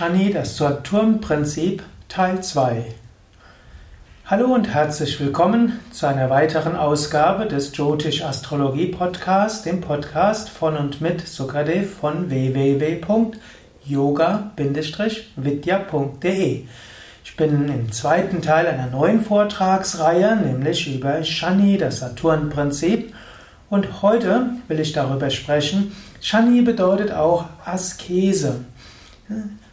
Shani, das Saturnprinzip, Teil 2. Hallo und herzlich willkommen zu einer weiteren Ausgabe des Jyotish Astrologie Podcast, dem Podcast von und mit Sukadev von www.yoga-vidya.de. Ich bin im zweiten Teil einer neuen Vortragsreihe, nämlich über Shani, das Saturnprinzip. Und heute will ich darüber sprechen. Shani bedeutet auch Askese.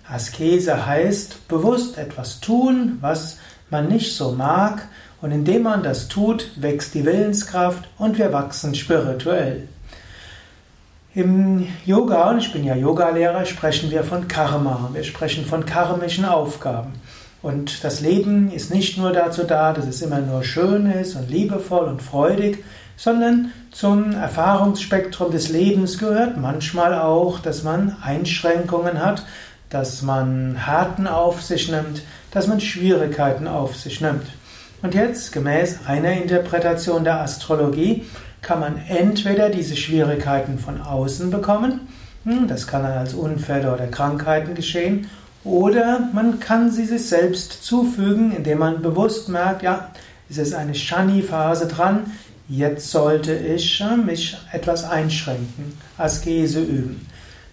Askese heißt bewusst etwas tun, was man nicht so mag, und indem man das tut, wächst die Willenskraft und wir wachsen spirituell. Im Yoga, und ich bin ja Yogalehrer, sprechen wir von Karma. Wir sprechen von karmischen Aufgaben. Und das Leben ist nicht nur dazu da, dass es immer nur schön ist und liebevoll und freudig, sondern zum Erfahrungsspektrum des Lebens gehört manchmal auch, dass man Einschränkungen hat, dass man Härten auf sich nimmt, dass man Schwierigkeiten auf sich nimmt. Und jetzt, gemäß einer Interpretation der Astrologie, kann man entweder diese Schwierigkeiten von außen bekommen, hm, das kann dann als Unfälle oder Krankheiten geschehen, oder man kann sie sich selbst zufügen, indem man bewusst merkt, ja, es ist eine Shani-Phase dran, jetzt sollte ich äh, mich etwas einschränken, Askese üben.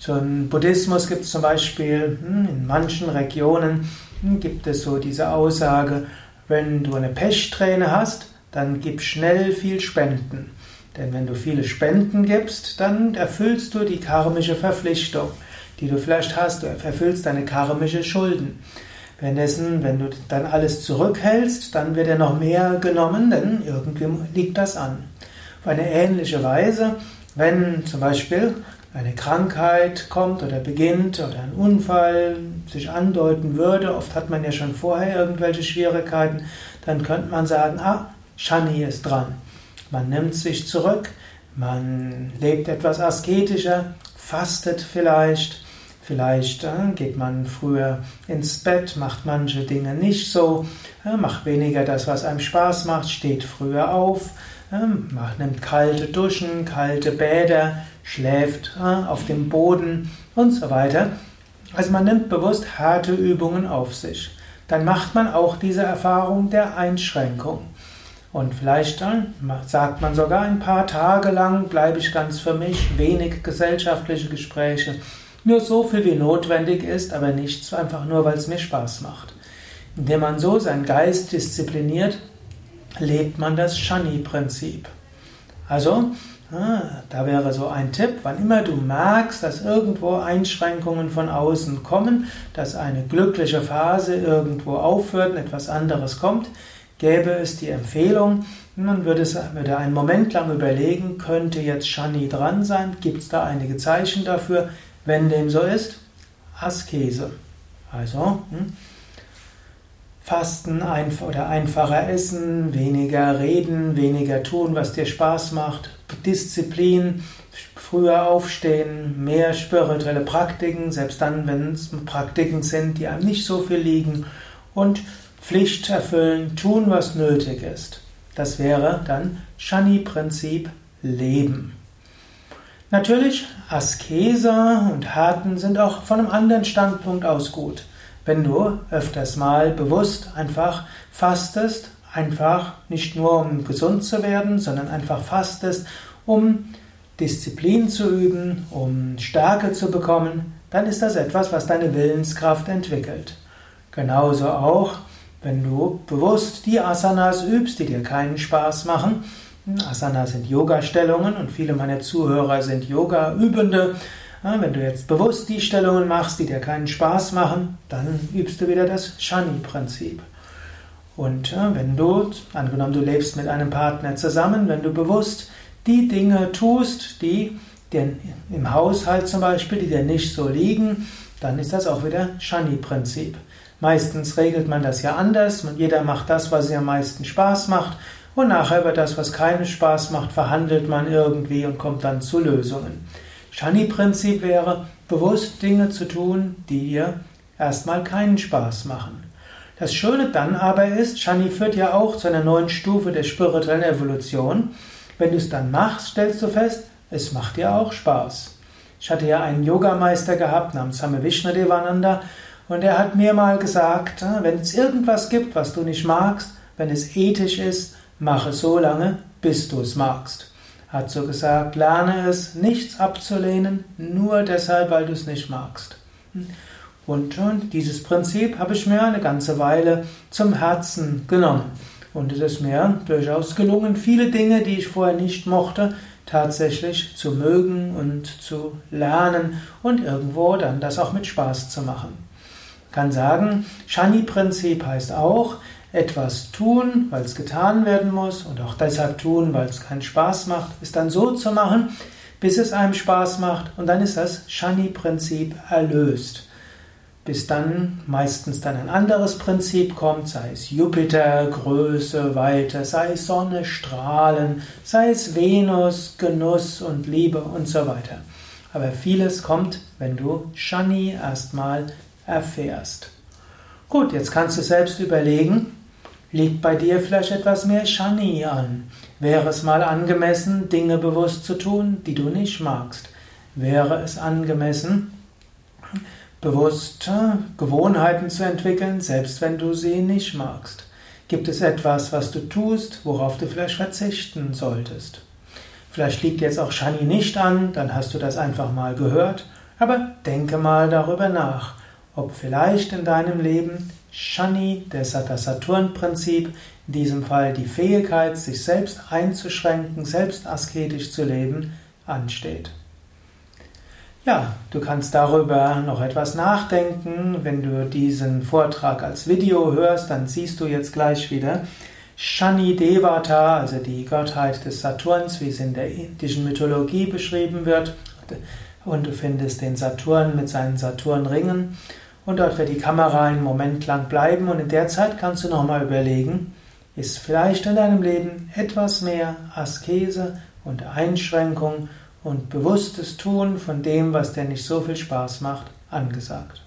So im Buddhismus gibt es zum Beispiel hm, in manchen Regionen hm, gibt es so diese Aussage, wenn du eine Pechsträhne hast, dann gib schnell viel Spenden. Denn wenn du viele Spenden gibst, dann erfüllst du die karmische Verpflichtung, die du vielleicht hast. Du erfüllst deine karmische Schulden. Währenddessen, wenn du dann alles zurückhältst, dann wird er noch mehr genommen, denn irgendwie liegt das an. Auf eine ähnliche Weise, wenn zum Beispiel eine Krankheit kommt oder beginnt oder ein Unfall sich andeuten würde, oft hat man ja schon vorher irgendwelche Schwierigkeiten, dann könnte man sagen, ah, Shani ist dran. Man nimmt sich zurück, man lebt etwas asketischer, fastet vielleicht, vielleicht äh, geht man früher ins Bett, macht manche Dinge nicht so, äh, macht weniger das, was einem Spaß macht, steht früher auf, äh, nimmt kalte Duschen, kalte Bäder, schläft auf dem Boden und so weiter. Also man nimmt bewusst harte Übungen auf sich. Dann macht man auch diese Erfahrung der Einschränkung. Und vielleicht dann sagt man sogar ein paar Tage lang bleibe ich ganz für mich, wenig gesellschaftliche Gespräche, nur so viel wie notwendig ist, aber nichts einfach nur, weil es mir Spaß macht. Indem man so seinen Geist diszipliniert, lebt man das Shani-Prinzip. Also, Ah, da wäre so ein Tipp, wann immer du merkst, dass irgendwo Einschränkungen von außen kommen, dass eine glückliche Phase irgendwo aufhört und etwas anderes kommt, gäbe es die Empfehlung, man würde, es, würde einen Moment lang überlegen, könnte jetzt Shani dran sein, gibt es da einige Zeichen dafür, wenn dem so ist, Askese. Also, hm, Fasten oder einfacher essen, weniger reden, weniger tun, was dir Spaß macht, Disziplin, früher aufstehen, mehr spirituelle Praktiken, selbst dann, wenn es Praktiken sind, die einem nicht so viel liegen und Pflicht erfüllen, tun, was nötig ist. Das wäre dann Shani-Prinzip Leben. Natürlich, Askese und Harten sind auch von einem anderen Standpunkt aus gut. Wenn du öfters mal bewusst einfach fastest, einfach nicht nur um gesund zu werden, sondern einfach fastest, um Disziplin zu üben, um Stärke zu bekommen, dann ist das etwas, was deine Willenskraft entwickelt. Genauso auch, wenn du bewusst die Asanas übst, die dir keinen Spaß machen. Asanas sind Yoga-Stellungen und viele meiner Zuhörer sind Yoga-Übende. Wenn du jetzt bewusst die Stellungen machst, die dir keinen Spaß machen, dann übst du wieder das Shani-Prinzip. Und wenn du, angenommen du lebst mit einem Partner zusammen, wenn du bewusst die Dinge tust, die dir im Haushalt zum Beispiel, die dir nicht so liegen, dann ist das auch wieder Shani-Prinzip. Meistens regelt man das ja anders und jeder macht das, was ihm am meisten Spaß macht und nachher über das, was keinen Spaß macht, verhandelt man irgendwie und kommt dann zu Lösungen. Shani-Prinzip wäre, bewusst Dinge zu tun, die dir erstmal keinen Spaß machen. Das Schöne dann aber ist, Shani führt ja auch zu einer neuen Stufe der spirituellen Evolution. Wenn du es dann machst, stellst du fest, es macht dir auch Spaß. Ich hatte ja einen Yogameister gehabt namens Same Vishnadevananda Und er hat mir mal gesagt, äh, wenn es irgendwas gibt, was du nicht magst, wenn es ethisch ist, mach es so lange, bis du es magst. Hat so gesagt, lerne es, nichts abzulehnen, nur deshalb, weil du es nicht magst. Und, und dieses Prinzip habe ich mir eine ganze Weile zum Herzen genommen. Und es ist mir durchaus gelungen, viele Dinge, die ich vorher nicht mochte, tatsächlich zu mögen und zu lernen und irgendwo dann das auch mit Spaß zu machen. Ich kann sagen, Shani-Prinzip heißt auch, etwas tun, weil es getan werden muss und auch deshalb tun, weil es keinen Spaß macht, ist dann so zu machen, bis es einem Spaß macht und dann ist das Shani-Prinzip erlöst bis dann meistens dann ein anderes Prinzip kommt, sei es Jupiter, Größe, Weite, sei es Sonne, Strahlen, sei es Venus, Genuss und Liebe und so weiter. Aber vieles kommt, wenn du Shani erstmal erfährst. Gut, jetzt kannst du selbst überlegen, liegt bei dir vielleicht etwas mehr Shani an? Wäre es mal angemessen, Dinge bewusst zu tun, die du nicht magst? Wäre es angemessen, bewusst Gewohnheiten zu entwickeln, selbst wenn du sie nicht magst. Gibt es etwas, was du tust, worauf du vielleicht verzichten solltest? Vielleicht liegt jetzt auch Shani nicht an, dann hast du das einfach mal gehört, aber denke mal darüber nach, ob vielleicht in deinem Leben Shani, das Saturn-Prinzip, in diesem Fall die Fähigkeit, sich selbst einzuschränken, selbst asketisch zu leben, ansteht. Ja, du kannst darüber noch etwas nachdenken. Wenn du diesen Vortrag als Video hörst, dann siehst du jetzt gleich wieder Shani Devata, also die Gottheit des Saturns, wie es in der indischen Mythologie beschrieben wird. Und du findest den Saturn mit seinen Saturnringen. Und dort wird die Kamera einen Moment lang bleiben. Und in der Zeit kannst du nochmal überlegen, ist vielleicht in deinem Leben etwas mehr Askese und Einschränkung und bewusstes Tun von dem, was dir nicht so viel Spaß macht, angesagt.